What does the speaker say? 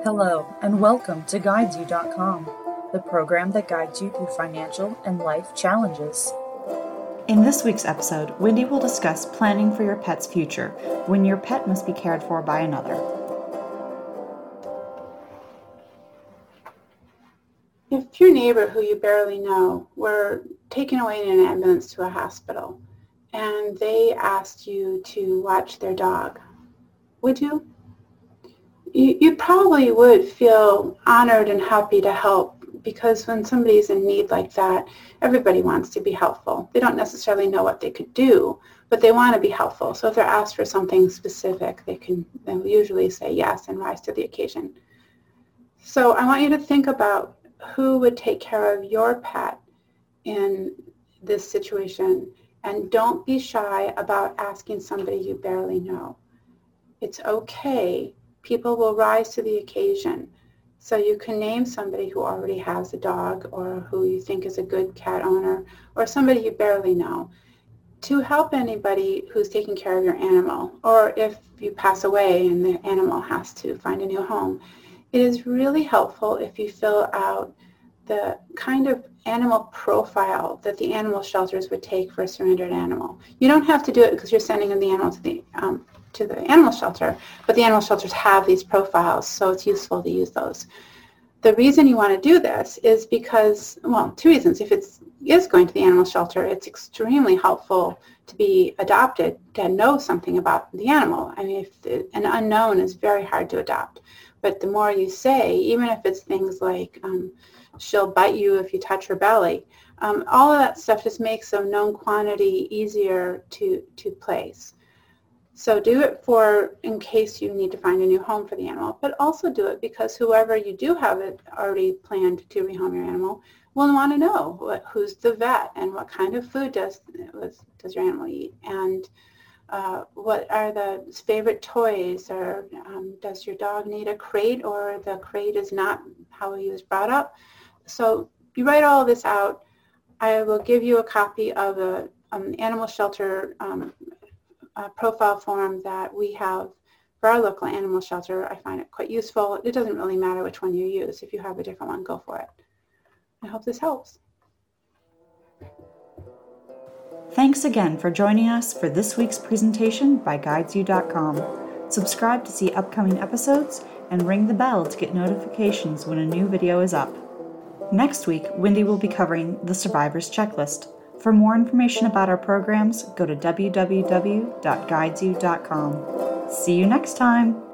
Hello, and welcome to GuidesYou.com, the program that guides you through financial and life challenges. In this week's episode, Wendy will discuss planning for your pet's future when your pet must be cared for by another. If your neighbor who you barely know were taken away in an ambulance to a hospital and they asked you to watch their dog, would you? You, you probably would feel honored and happy to help because when somebody's in need like that, everybody wants to be helpful. They don't necessarily know what they could do, but they want to be helpful. So if they're asked for something specific, they can they'll usually say yes and rise to the occasion. So I want you to think about who would take care of your pet in this situation and don't be shy about asking somebody you barely know. It's okay. People will rise to the occasion. So you can name somebody who already has a dog or who you think is a good cat owner or somebody you barely know to help anybody who's taking care of your animal or if you pass away and the animal has to find a new home. It is really helpful if you fill out the kind of animal profile that the animal shelters would take for a surrendered animal. You don't have to do it because you're sending the animal to the um, to the animal shelter, but the animal shelters have these profiles, so it's useful to use those. The reason you want to do this is because, well, two reasons. If it is going to the animal shelter, it's extremely helpful to be adopted to know something about the animal. I mean, if the, an unknown is very hard to adopt, but the more you say, even if it's things like um, she'll bite you if you touch her belly, um, all of that stuff just makes a known quantity easier to, to place. So do it for in case you need to find a new home for the animal, but also do it because whoever you do have it already planned to rehome your animal will want to know what, who's the vet and what kind of food does does your animal eat and uh, what are the favorite toys or um, does your dog need a crate or the crate is not how he was brought up. So you write all this out. I will give you a copy of a um, animal shelter um, uh, profile form that we have for our local animal shelter. I find it quite useful. It doesn't really matter which one you use. If you have a different one, go for it. I hope this helps. Thanks again for joining us for this week's presentation by GuidesYou.com. Subscribe to see upcoming episodes and ring the bell to get notifications when a new video is up. Next week, Wendy will be covering the Survivor's Checklist. For more information about our programs, go to www.guidesyou.com. See you next time!